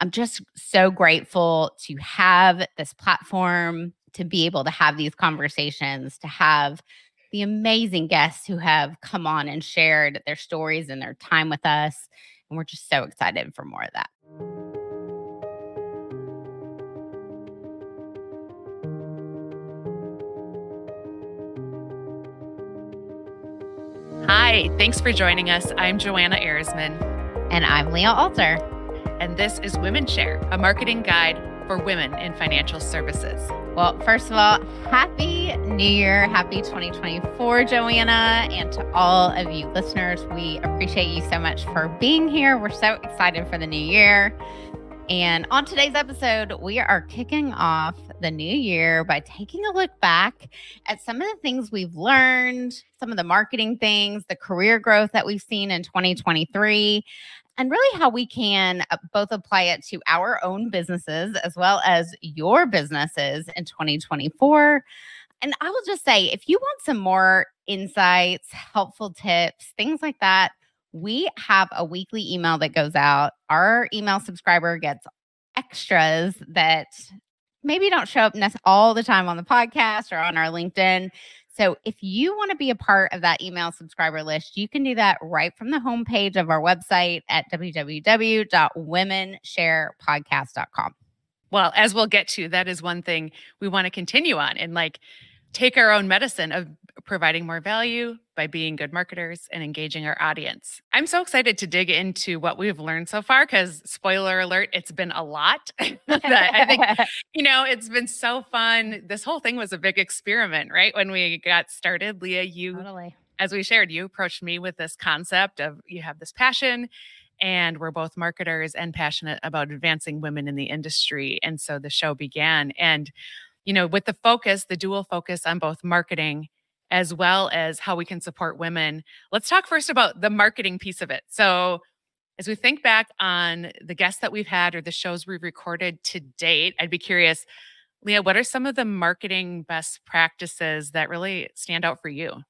I'm just so grateful to have this platform, to be able to have these conversations, to have the amazing guests who have come on and shared their stories and their time with us. And we're just so excited for more of that. Hi, thanks for joining us. I'm Joanna Erisman. And I'm Leah Alter. And this is Women Share, a marketing guide for women in financial services. Well, first of all, happy new year. Happy 2024, Joanna. And to all of you listeners, we appreciate you so much for being here. We're so excited for the new year. And on today's episode, we are kicking off the new year by taking a look back at some of the things we've learned, some of the marketing things, the career growth that we've seen in 2023, and really how we can uh, both apply it to our own businesses as well as your businesses in 2024. And I will just say, if you want some more insights, helpful tips, things like that, we have a weekly email that goes out. Our email subscriber gets extras that maybe don't show up all the time on the podcast or on our LinkedIn. So if you want to be a part of that email subscriber list, you can do that right from the homepage of our website at www.womensharepodcast.com. Well, as we'll get to, that is one thing we want to continue on and like take our own medicine of providing more value by being good marketers and engaging our audience. I'm so excited to dig into what we've learned so far because, spoiler alert, it's been a lot. I think, you know, it's been so fun. This whole thing was a big experiment, right? When we got started, Leah, you, totally. as we shared, you approached me with this concept of you have this passion and we're both marketers and passionate about advancing women in the industry. And so the show began. And you know, with the focus, the dual focus on both marketing as well as how we can support women. Let's talk first about the marketing piece of it. So, as we think back on the guests that we've had or the shows we've recorded to date, I'd be curious, Leah, what are some of the marketing best practices that really stand out for you?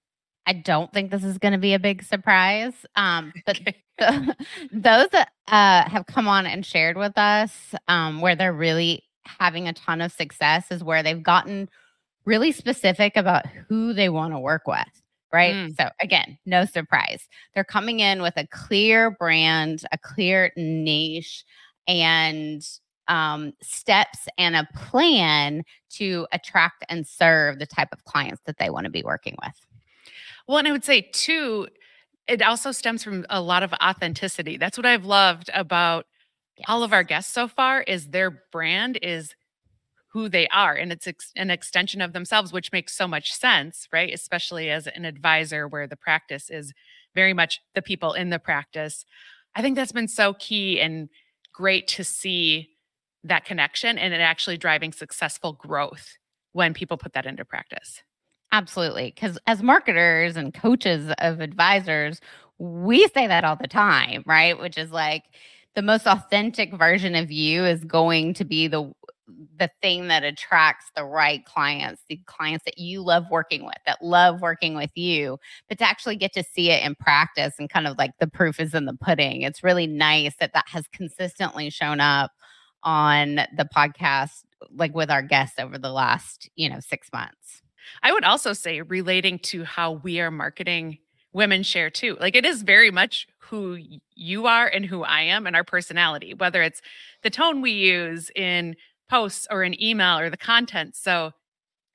I don't think this is going to be a big surprise. Um, but okay. the, those that uh, have come on and shared with us um, where they're really having a ton of success is where they've gotten really specific about who they want to work with. Right. Mm. So, again, no surprise. They're coming in with a clear brand, a clear niche, and um, steps and a plan to attract and serve the type of clients that they want to be working with. Well, and I would say, too, it also stems from a lot of authenticity. That's what I've loved about yes. all of our guests so far is their brand is who they are and it's ex- an extension of themselves which makes so much sense right? Especially as an advisor where the practice is very much the people in the practice. I think that's been so key and great to see that connection and it actually driving successful growth when people put that into practice. Absolutely because as marketers and coaches of advisors we say that all the time right? Which is like the most authentic version of you is going to be the the thing that attracts the right clients, the clients that you love working with, that love working with you, but to actually get to see it in practice and kind of like the proof is in the pudding. It's really nice that that has consistently shown up on the podcast, like with our guests over the last, you know, six months. I would also say, relating to how we are marketing women share too. Like it is very much who you are and who I am and our personality, whether it's the tone we use in posts or an email or the content. So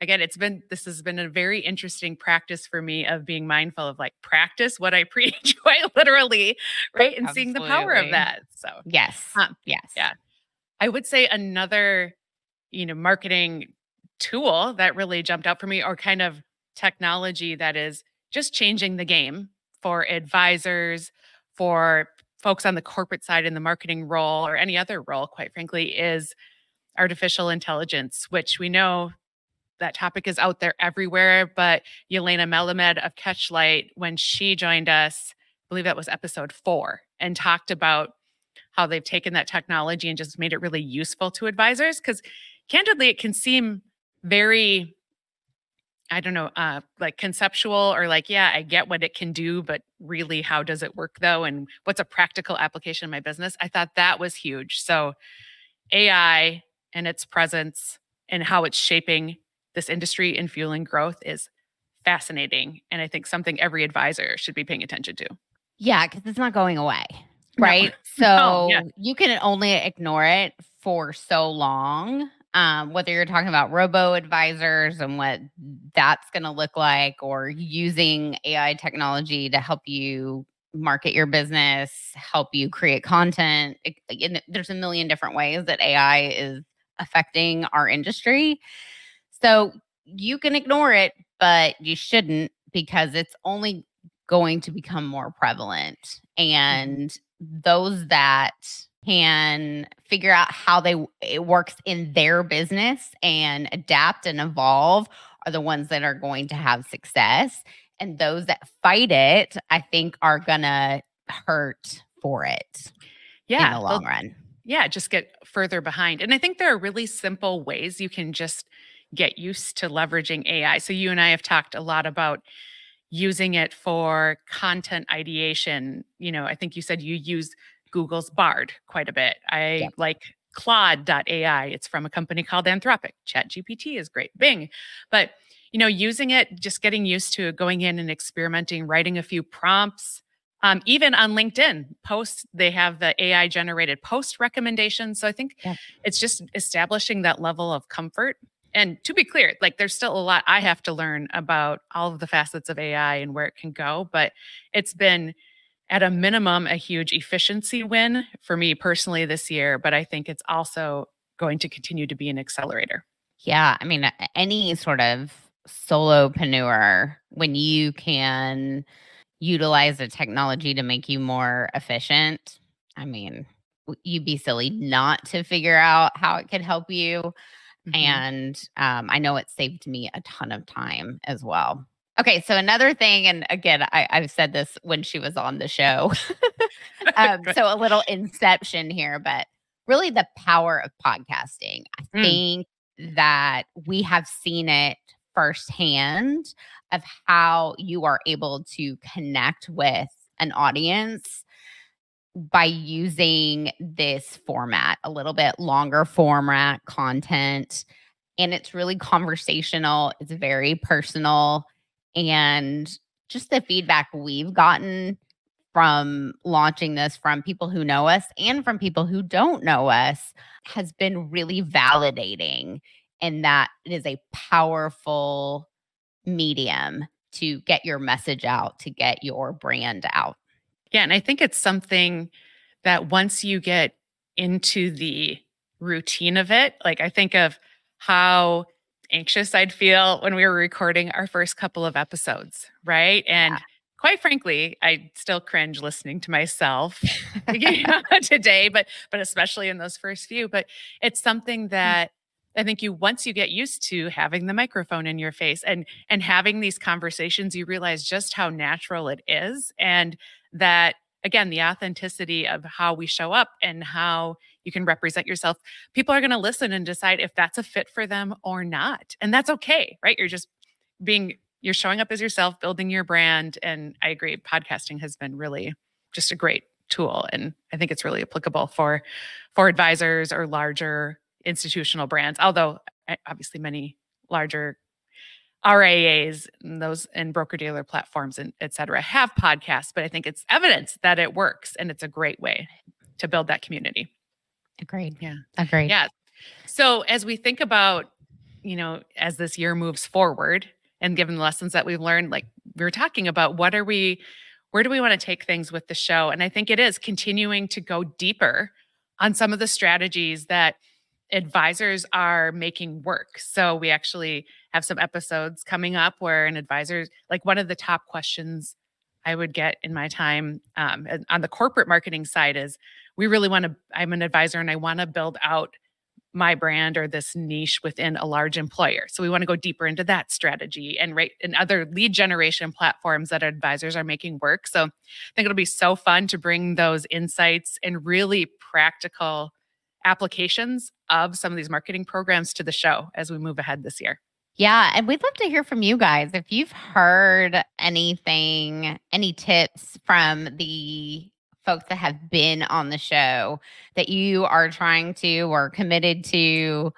again, it's been this has been a very interesting practice for me of being mindful of like practice what I preach quite literally, right? And Absolutely. seeing the power of that. So yes. Um, yes. Yeah. I would say another, you know, marketing tool that really jumped out for me or kind of technology that is just changing the game for advisors, for folks on the corporate side in the marketing role or any other role, quite frankly, is artificial intelligence, which we know that topic is out there everywhere. But Yelena Melamed of Catchlight, when she joined us, I believe that was episode four, and talked about how they've taken that technology and just made it really useful to advisors. Because candidly, it can seem very I don't know, uh, like conceptual or like, yeah, I get what it can do, but really, how does it work though? And what's a practical application in my business? I thought that was huge. So, AI and its presence and how it's shaping this industry and fueling growth is fascinating. And I think something every advisor should be paying attention to. Yeah, because it's not going away. Right. No. So yeah. you can only ignore it for so long um, whether you're talking about robo advisors and what that's going to look like, or using AI technology to help you market your business, help you create content. It, there's a million different ways that AI is affecting our industry. So you can ignore it, but you shouldn't because it's only going to become more prevalent. Mm-hmm. And those that can figure out how they it works in their business and adapt and evolve are the ones that are going to have success. And those that fight it i think are gonna hurt for it yeah in the long run. yeah just get further behind. And i think there are really simple ways you can just get used to leveraging ai so you and i have talked a lot about using it for content ideation. You know i think you said you use Google's Bard quite a bit. I yeah. like Claude.ai. It's from a company called Anthropic. ChatGPT is great. Bing. But you know, using it, just getting used to going in and experimenting, writing a few prompts. Um, even on LinkedIn posts, they have the AI generated post recommendations. So I think yeah. it's just establishing that level of comfort. And to be clear, like there's still a lot I have to learn about all of the facets of AI and where it can go, but it's been at a minimum a huge efficiency win for me personally this year, but I think it's also going to continue to be an accelerator. Yeah, I mean any sort of solopreneur when you can utilize the technology to make you more efficient, I mean, you'd be silly not to figure out how it could help you. Mm-hmm. And um, I know it saved me a ton of time as well. Okay, so another thing, and again, I, have said this when she was on the show. um, so a little inception here, but really the power of podcasting. I mm. think that we have seen it firsthand of how you are able to connect with an audience by using this format, a little bit longer format content. And it's really conversational, it's very personal and just the feedback we've gotten from launching this from people who know us and from people who don't know us has been really validating and that it is a powerful medium to get your message out to get your brand out. Yeah and i think it's something that once you get into the routine of it like i think of how anxious I'd feel when we were recording our first couple of episodes, right? And yeah. quite frankly, I still cringe listening to myself today, but but especially in those first few. But it's something mm. that I think you once you get used to having the microphone in your face and and having these conversations, you realize just how natural it is and that again, the authenticity of how we show up and how you can represent yourself. People are going to listen and decide if that's a fit for them or not. And that's okay, right? You're just being, you're showing up as yourself, building your brand. And I agree, podcasting has been really just a great tool. And I think it's really applicable for, for advisors or larger institutional brands, although eh, obviously many larger RIAs and those and broker dealer platforms and et cetera have podcasts, but I think it's evidence that it works and it's a great way to build that community. Agreed. Yeah. Agreed. Yeah. So as we think about, you know, as this year moves forward and given the lessons that we've learned, like we were talking about, what are we, where do we want to take things with the show? And I think it is continuing to go deeper on some of the strategies that advisors are making work. So we actually have some episodes coming up where an advisor, like one of the top questions I would get in my time um, on the corporate marketing side is we really want to, I'm an advisor and I want to build out my brand or this niche within a large employer. So we want to go deeper into that strategy and rate and other lead generation platforms that advisors are making work. So I think it'll be so fun to bring those insights and really practical applications of some of these marketing programs to the show as we move ahead this year. Yeah, and we'd love to hear from you guys. If you've heard anything, any tips from the folks that have been on the show that you are trying to or committed to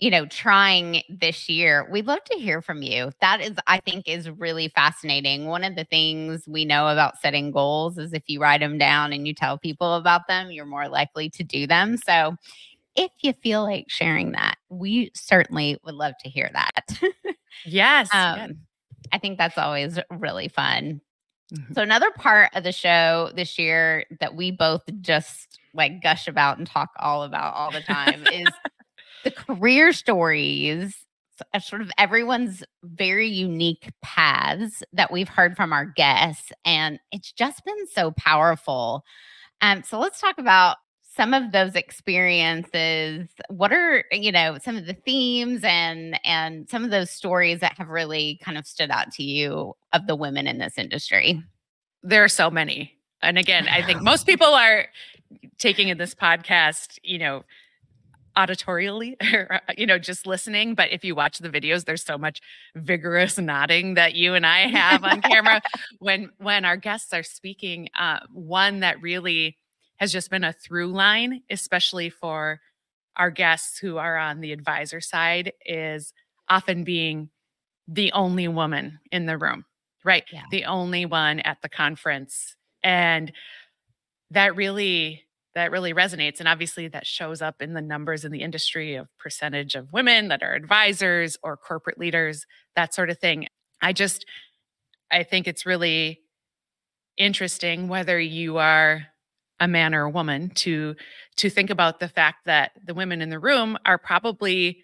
you know trying this year we'd love to hear from you. That is i think is really fascinating. One of the things we know about setting goals is if you write them down and you tell people about them you're more likely to do them. So if you feel like sharing that we certainly would love to hear that. Yes, um, yes. i think that's always really fun Mhm. so another part of the show this year that we both just like gush about and talk all about all the time is the career stories sort of everyone's very unique paths that we've heard from our guests and it's just been so powerful. Um so let's talk about some of those experiences what are you know some of the themes and and some of those stories that have really kind of stood out to you of the women in this industry there are so many. And again, I think most people are taking in this podcast, you know, auditorially or uh, you know just listening but if you watch the videos there's so much vigorous nodding that you and i have on camera when when our guests are speaking uh, one that really has just been a through line especially for our guests who are on the advisor side is often being the only woman in the room right? Yeah. the only one at the conference. And that really that really resonates. And obviously that shows up in the numbers in the industry of percentage of women that are advisors or corporate leaders that sort of thing. I just i think it's really interesting whether you are a man or a woman to to think about the fact that the women in the room are probably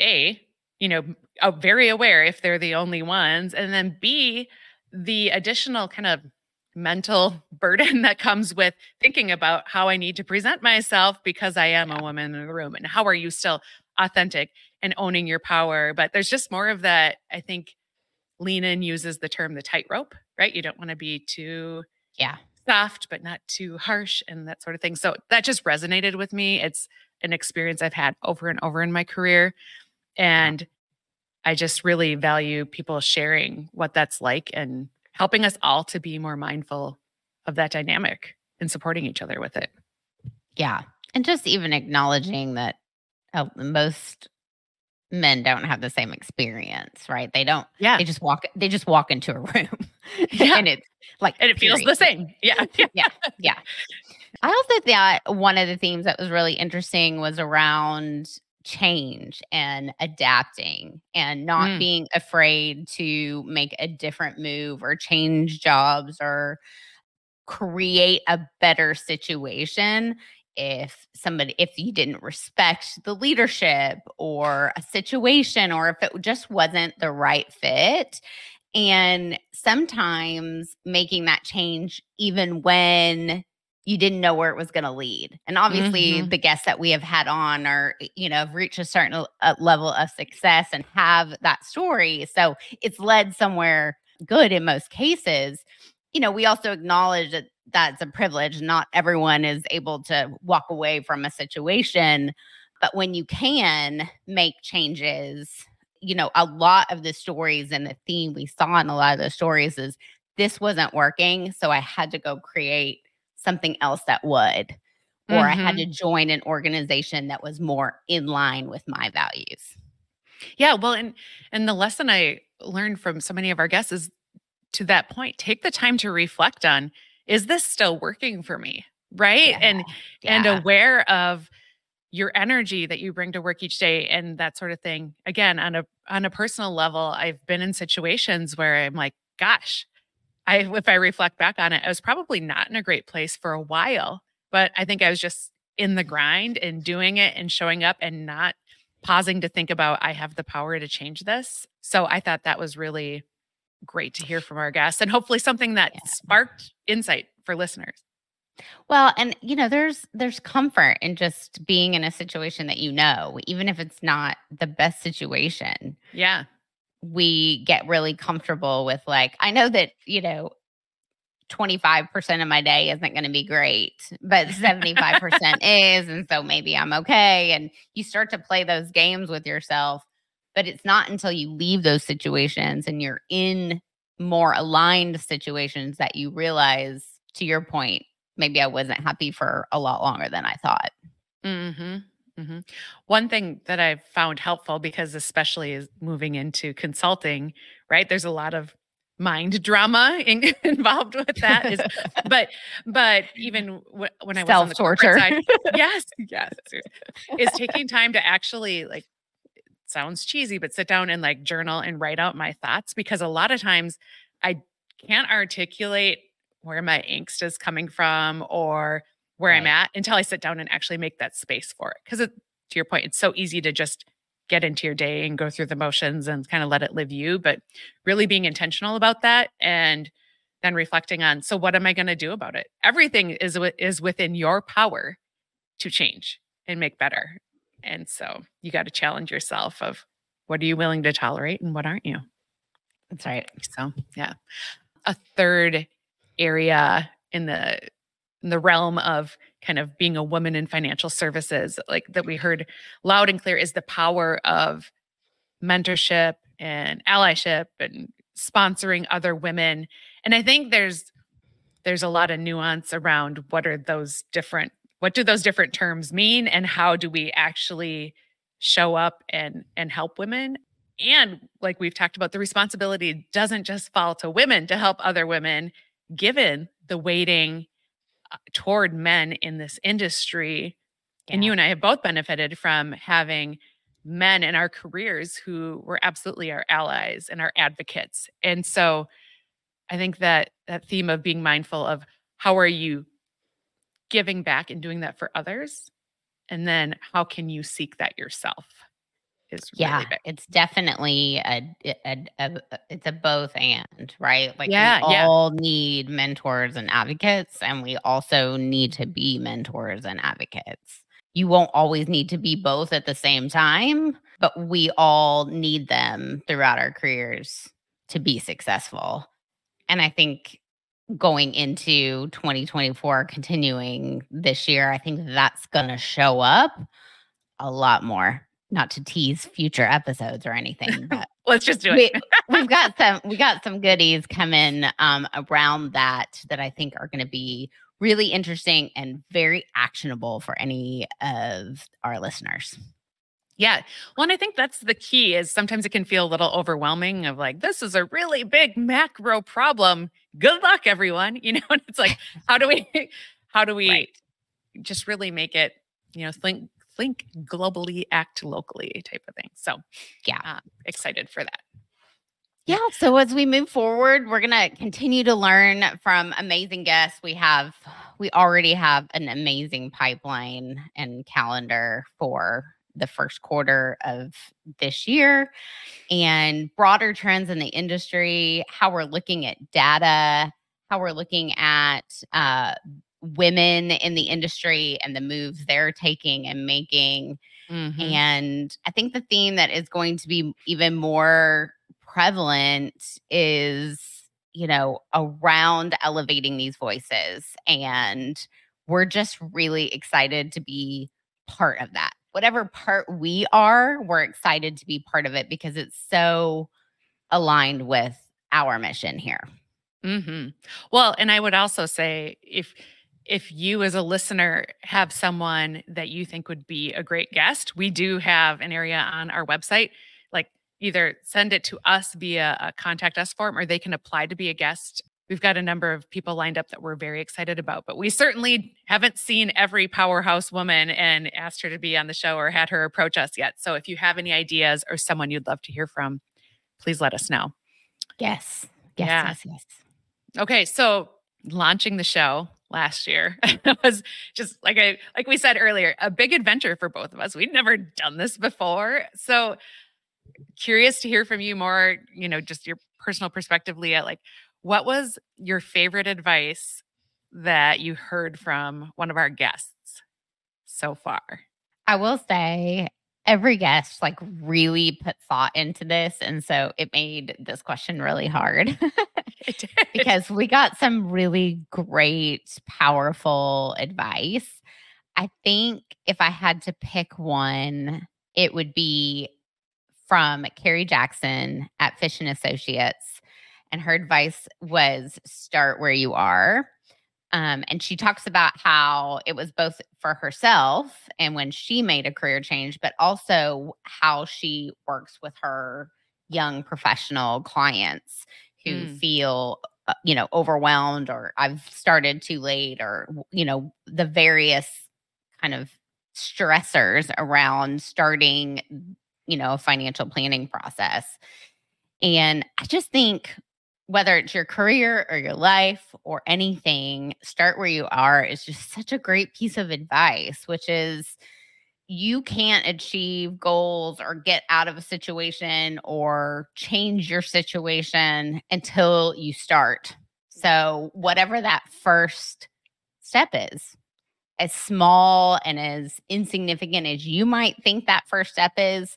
a you know very aware if they're the only ones and then b the additional kind of mental burden that comes with thinking about how I need to present myself because I am a woman in the room and how are you still authentic and owning your power. But there's just more of that. I think Lean In uses the term the tightrope, right? You don't want to be too yeah soft, but not too harsh and that sort of thing. So that just resonated with me. It's an experience I've had over and over in my career. And I just really value people sharing what that's like and helping us all to be more mindful of that dynamic and supporting each other with it. Yeah. And just even acknowledging that uh, most men don't have the same experience, right? They don't, Yeah. they just walk, they just walk into a room Yeah. and it's like, And it feels the same. Yeah. yeah. yeah. I also thought one of the themes that was really interesting was around change and adapting and not Mm. being afraid to make a different move or change jobs or create a better situation if somebody if you didn't respect the leadership or a situation or if it just wasn't the right fit and sometimes making that change even when you didn't know where it was going to lead. And obviously Mhm. the guests that we have had on are you know have reached a certain uh, level of success and have that story. So it's led somewhere good in most cases. You know we also acknowledge that that's a privilege. Not everyone is able to walk away from a situation. But when you can make changes you know a lot of the stories and the theme we saw in a lot of those stories is this wasn't working so i had to go create something else that would or i had to mm-hmm. join an organization that was more in line with my values Yeah, well, and and the lesson I learned from so many of our guests is to that point, take the time to reflect on is this still working for me? Right? And and Yeah. aware of your energy that you bring to work each day and that sort of thing. Again, on a on a personal level, I've been in situations where I'm like, gosh, I if I reflect back on it, I was probably not in a great place for a while, but I think I was just in the grind and doing it and showing up and not pausing to think about I have the power to change this. So I thought that was really great to hear from our guests and hopefully something that Yeah. sparked insight for listeners. Well, and you know, there's there's comfort in just being in a situation that you know, even if it's not the best situation. Yeah. We get really comfortable with like, I know that, you know, 25% of my day isn't going to be great, but 75% is. And so maybe I'm okay. And you start to play those games with yourself. But it's not until you leave those situations and you're in more aligned situations that you realize, to your point, maybe I wasn't happy for a lot longer than I thought. Mm-hmm. Mm-hmm. One thing that I've found helpful because, especially is moving into consulting, right? There's a lot of mind drama in, involved with that. Is, but but even w- when I was on the torture, yes, yes, is taking time to actually like sounds cheesy, but sit down and like journal and write out my thoughts because a lot of times I can't articulate where my angst is coming from or where right. I'm at until I sit down and actually make that space for it. Because to your point, it's so easy to just get into your day and go through the motions and kind of let it live you, but really being intentional about that and then reflecting on so what am I going to do about it? Everything is is within your power to change and make better. And so you got to challenge yourself of what are you willing to tolerate and what aren't you? That's right. So, yeah. A third area in the in the realm of kind of being a woman in financial services, like that we heard loud and clear, is the power of mentorship and allyship and sponsoring other women. And I think there's there's a lot of nuance around what are those different what do those different terms mean and how do we actually show up and and help women and like we've talked about the responsibility doesn't just fall to women to help other women given the weighting uh, toward men in this industry. Yeah. And you and I have both benefited from having men in our careers who were absolutely our allies and our advocates. And so I think that that theme of being mindful of how are you giving back and doing that for others? And then how can you seek that yourself? Is yeah really it's definitely a, a, a, it's a both and right? Like yeah, we all need mentors and advocates and we also need to be mentors and advocates. You won't always need to be both at the same time but we all need them throughout our careers to be successful. And i think going into 2024 continuing this year i think that's going to show up a lot more not to tease future episodes or anything, but let's just do it. we, have got some we got some goodies coming um, around that that I think are going to be really interesting and very actionable for any of our listeners. Yeah. Well, and I think that's the key is sometimes it can feel a little overwhelming of like, this is a really big macro problem. Good luck, everyone. You know, and it's like, how do we, how do we right. just really make it, you know, think think globally, act locally type of thing. So, yeah, uh, excited for that. Yeah. So as we move forward, we're going to continue to learn from amazing guests. We have, we already have an amazing pipeline and calendar for the first quarter of this year and broader trends in the industry, how we're looking at data, how we're looking at uh, women in the industry and the moves they're taking and making. Mm-hmm. And I think the theme that is going to be even more prevalent is, you know, around elevating these voices. And we're just really excited to be part of that. Whatever part we are, we're excited to be part of it because it's so aligned with our mission here. Mm-hmm. Well, and I would also say if if you as a listener have someone that you think would be a great guest, we do have an area on our website. Like either send it to us via a contact us form or they can apply to be a guest. We've got a number of people lined up that we're very excited about, but we certainly haven't seen every powerhouse woman and asked her to be on the show or had her approach us yet. So if you have any ideas or someone you'd love to hear from, please let us know. Yes. Yes. Yeah. Yes. Yes. Okay. So launching the show last year it was just like I like we said earlier, a big adventure for both of us. We'd never done this before. So curious to hear from you more, you know, just your personal perspective, Leah. Like, what was your favorite advice that you heard from one of our guests so far? I will say every guest like really put thought into this and so it made this question really hard because we got some really great powerful advice i think if i had to pick one it would be from Carrie Jackson at Fish and Associates. And her advice was start where you are. Um, and she talks about how it was both for herself and when she made a career change, but also how she works with her young professional clients who mm. feel uh, you know overwhelmed or i've started too late or you know the various kind of stressors around starting you know a financial planning process and i just think whether it's your career or your life or anything start where you are is just such a great piece of advice which is you can't achieve goals or get out of a situation or change your situation until you start. So, whatever that first step is, as small and as insignificant as you might think that first step is,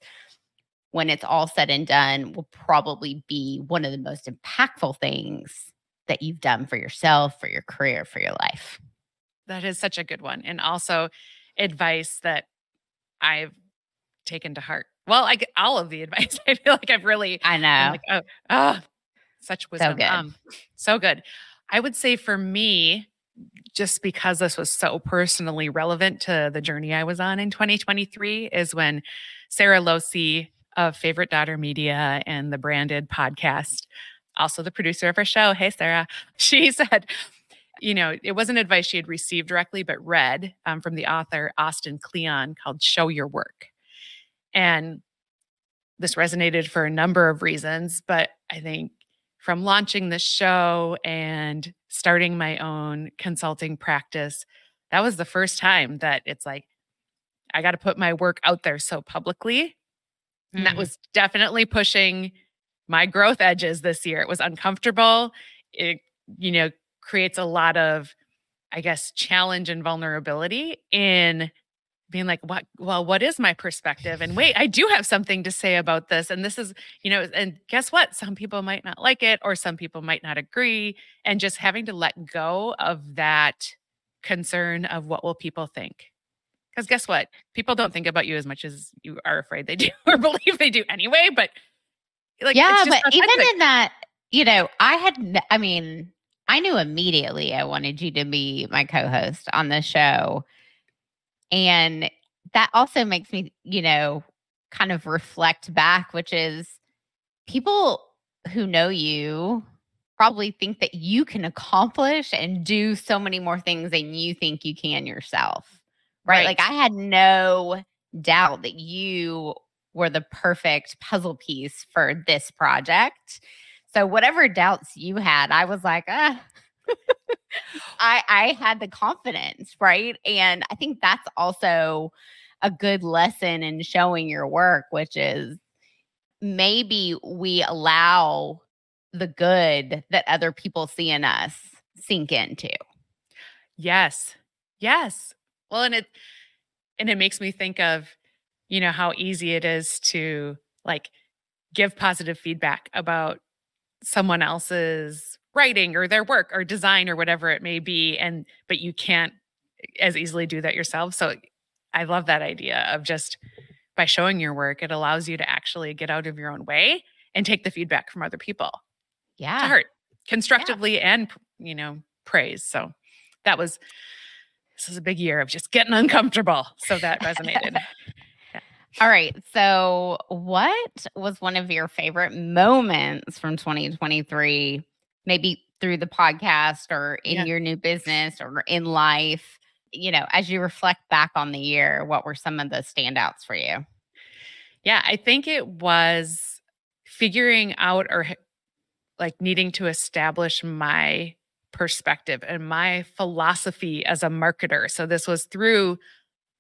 when it's all said and done, will probably be one of the most impactful things that you've done for yourself, for your career, for your life. That is such a good one. And also advice that I've taken to heart. Well, I get all of the advice. I feel like I've really, I know, like, oh, oh, such wisdom. So good. Um, so good. I would say for me, just because this was so personally relevant to the journey I was on in 2023, is when Sarah Losey of Favorite Daughter Media and the branded podcast, also the producer of our show, hey Sarah. she said, you know, it wasn't advice she had received directly, but read um, from the author Austin Kleon called Show Your Work. And this resonated for a number of reasons, but I think from launching the show and starting my own consulting practice, that was the first time that it's like, I got to put my work out there so publicly. And that mm-hmm. was definitely pushing my growth edges this year. It was uncomfortable. It, you know, creates a lot of, I guess, challenge and vulnerability in being like, what, well, what is my perspective? And wait, I do have something to say about this. And this is, you know, and guess what? Some people might not like it or some people might not agree. And just having to let go of that concern of what will people think. Because guess what? People don't think about you as much as you are afraid they do or believe they do anyway. But like, yeah, but even in that, you know, I had, I mean, I knew immediately I wanted you to be my co host on the show. And that also makes me, you know, kind of reflect back, which is people who know you probably think that you can accomplish and do so many more things than you think you can yourself. Right? right. Like I had no doubt that you were the perfect puzzle piece for this project. So whatever doubts you had, I was like, ah. I I had the confidence, right? And I think that's also a good lesson in showing your work, which is maybe we allow the good that other people see in us sink into. Yes. Yes. Well, and it and it makes me think of, you know, how easy it is to like give positive feedback about someone else's writing or their work or design or whatever it may be and but you can't as easily do that yourself. So i love that idea of just by showing your work it allows you to actually get out of your own way and take the feedback from other people yeah. to heart constructively yeah. and you know praise. So that was this is a big year of just getting uncomfortable so that resonated All right. So, what was one of your favorite moments from 2023? Maybe through the podcast or in yeah. your new business or in life? You know, as you reflect back on the year, what were some of the standouts for you? Yeah, I think it was figuring out or like needing to establish my perspective and my philosophy as a marketer. So, this was through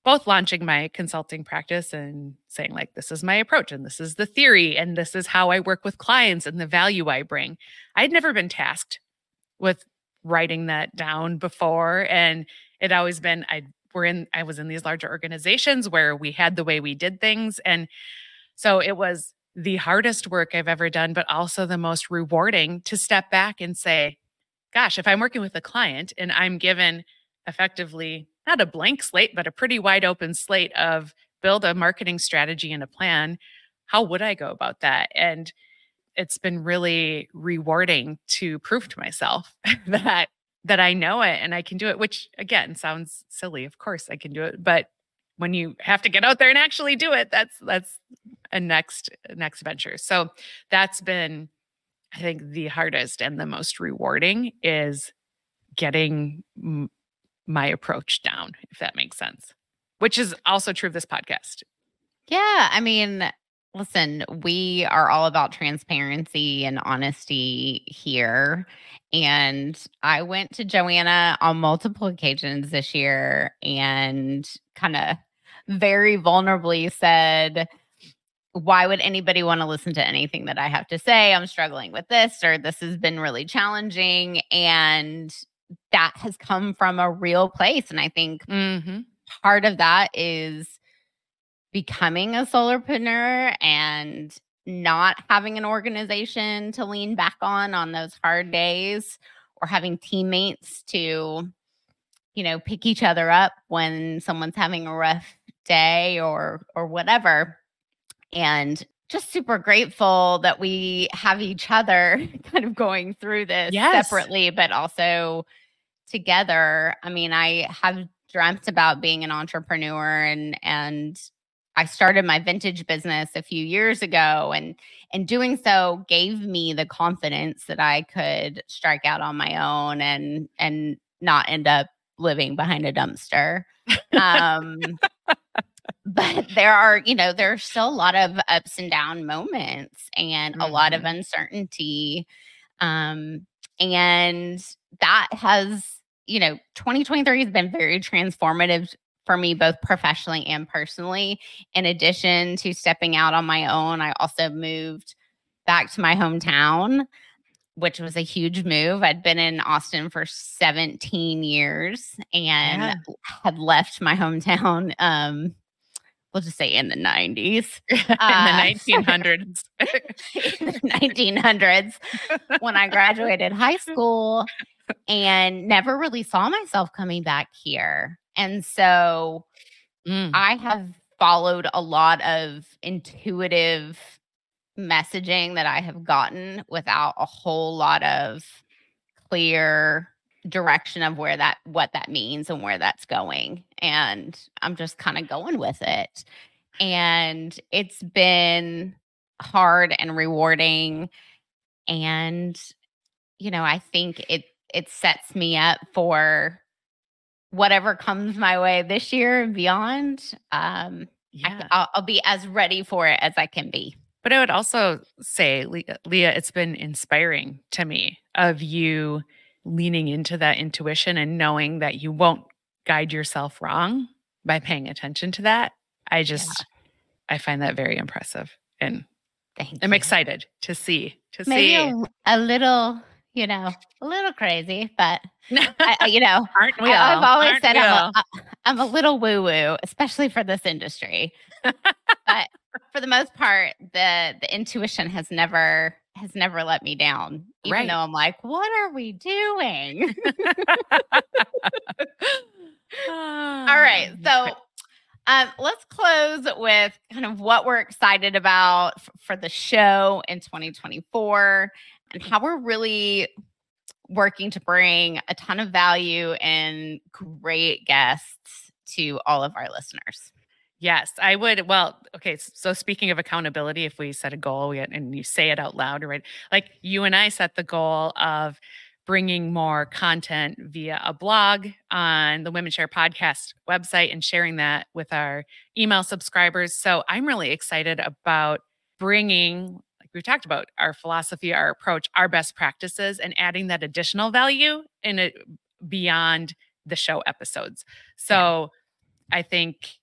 both launching my consulting practice and saying like this is my approach and this is the theory and this is how I work with clients and the value I bring. I'd never been tasked with writing that down before and it always been I were in I was in these larger organizations where we had the way we did things and so it was the hardest work I've ever done but also the most rewarding to step back and say gosh if I'm working with a client and I'm given effectively not a blank slate, but a pretty wide open slate of build a marketing strategy and a plan. how would I go about that? And it's been really rewarding to prove to myself that that I know it and I can do it, which again sounds silly. Of course I can do it, but when you have to get out there and actually do it, that's that's a next next venture. So that's been I think the hardest and the most rewarding is getting m- my approach down, if that makes sense. Which is also true of this podcast. Yeah, I mean, listen, we are all about transparency and honesty here. And I went to Joanna on multiple occasions this year and kind of very vulnerably said, Why would anybody want to listen to anything that I have to say? I'm struggling with this, or this has been really challenging. And that has come from a real place. And I think Mm-hmm. part of that is becoming a solopreneur and not having an organization to lean back on on those hard days or having teammates to you know pick each other up when someone's having a rough day or or whatever and just super grateful that we have each other kind of going through this Yes. separately but also together i mean i have dreamt about being an entrepreneur and and I started my vintage business a few years ago and and doing so gave me the confidence that I could strike out on my own and and not end up living behind a dumpster. Um but there are, you know, there's still a lot of ups and down moments and a lot of uncertainty. Um and that has, you know, 2023 has been very transformative for me both professionally and personally in addition to stepping out on my own i also moved back to my hometown which was a huge move i'd been in austin for 17 years and Yeah. had left my hometown um just say in the 90s in Uh, the 1900s. in the 1900s when I graduated high school and never really saw myself coming back here. And so Mm. I have followed a lot of intuitive messaging that I have gotten without a whole lot of clear direction of where that what that means and where that's going and I'm just kind of going with it and it's been hard and rewarding and you know I think it it sets me up for whatever comes my way this year and beyond um I, yeah. I'll, I'll be as ready for it as I can be But I would also say, Leah, it's been inspiring to me of you leaning into that intuition and knowing that you won't guide yourself wrong by paying attention to that. I just, I find that very impressive. And Thank I'm you. excited to see, to maybe see. a, a little you know a little crazy but I, you know I? I've always Aren't said I'm a, I'm a little woo woo, especially for this industry. but for the most part, the the intuition has never has never let me down. Even Right. though I'm like, what are we doing? All right, so um, let's close with kind of what we're excited about f- for the show in 2024 and how we're really working to bring a ton of value and great guests to all of our listeners. Yes, I would. Well, okay. So speaking of accountability, if we set a goal we, and you say it out loud, right? Like you and I set the goal of bringing more content via a blog on the Women Share podcast website and sharing that with our email subscribers. So I'm really excited about bringing, like we've talked about, our philosophy, our approach, our best practices, and adding that additional value in it beyond the show episodes. So I think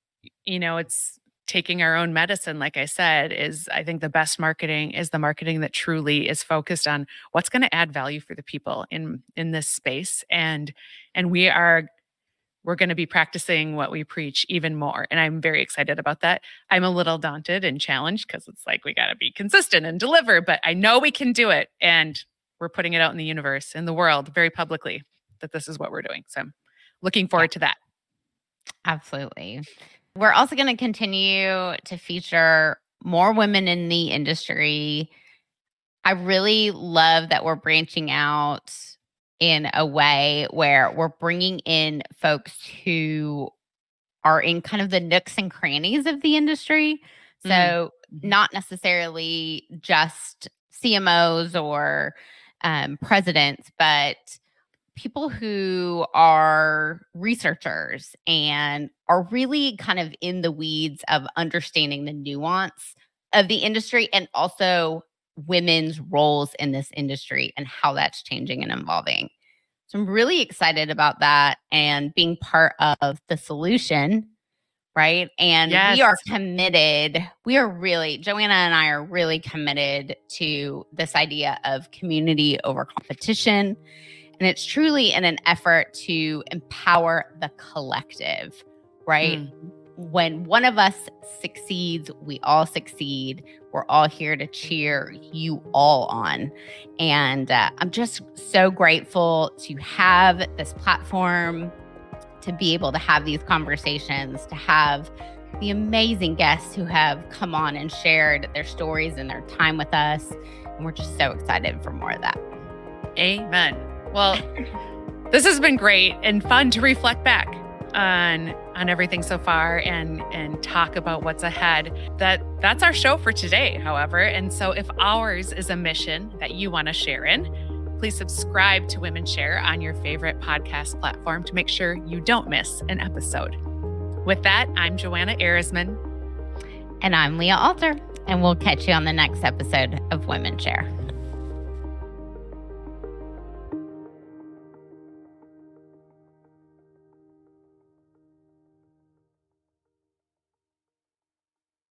you know it's taking our own medicine like i said is i think the best marketing is the marketing that truly is focused on what's going to add value for the people in in this space. And and we are we're going to be practicing what we preach even more. And i'm very excited about that. I'm a little daunted and challenged because it's like we got to be consistent and deliver but i know we can do it. And we're putting it out in the universe in the world very publicly that this is what we're doing. So i'm looking forward to that. Absolutely. We're also going to continue to feature more women in the industry. I really love that we're branching out in a way where we're bringing in folks who are in kind of the nooks and crannies of the industry. So, mm-hmm. not necessarily just CMOs or um, presidents, but people who are researchers and are really kind of in the weeds of understanding the nuance of the industry and also women's roles in this industry and how that's changing and evolving. So I'm really excited about that and being part of the solution. Right. And yes. we are committed. We are really, Joanna and I are really committed to this idea of community over competition. And it's truly in an effort to empower the collective, right? Mm when one of us succeeds, we all succeed. We're all here to cheer you all on. And uh, I'm just so grateful to have this platform, to be able to have these conversations, to have the amazing guests who have come on and shared their stories and their time with us. And we're just so excited for more of that. Amen. Well, this has been great and fun to reflect back on on everything so far and and talk about what's ahead. That that's our show for today however. And so if ours is a mission that you want to share in please subscribe to WomenShare on your favorite podcast platform to make sure you don't miss an episode. With that i'm joanna Erisman. and i'm leah alter and we'll catch you on the next episode of WomenShare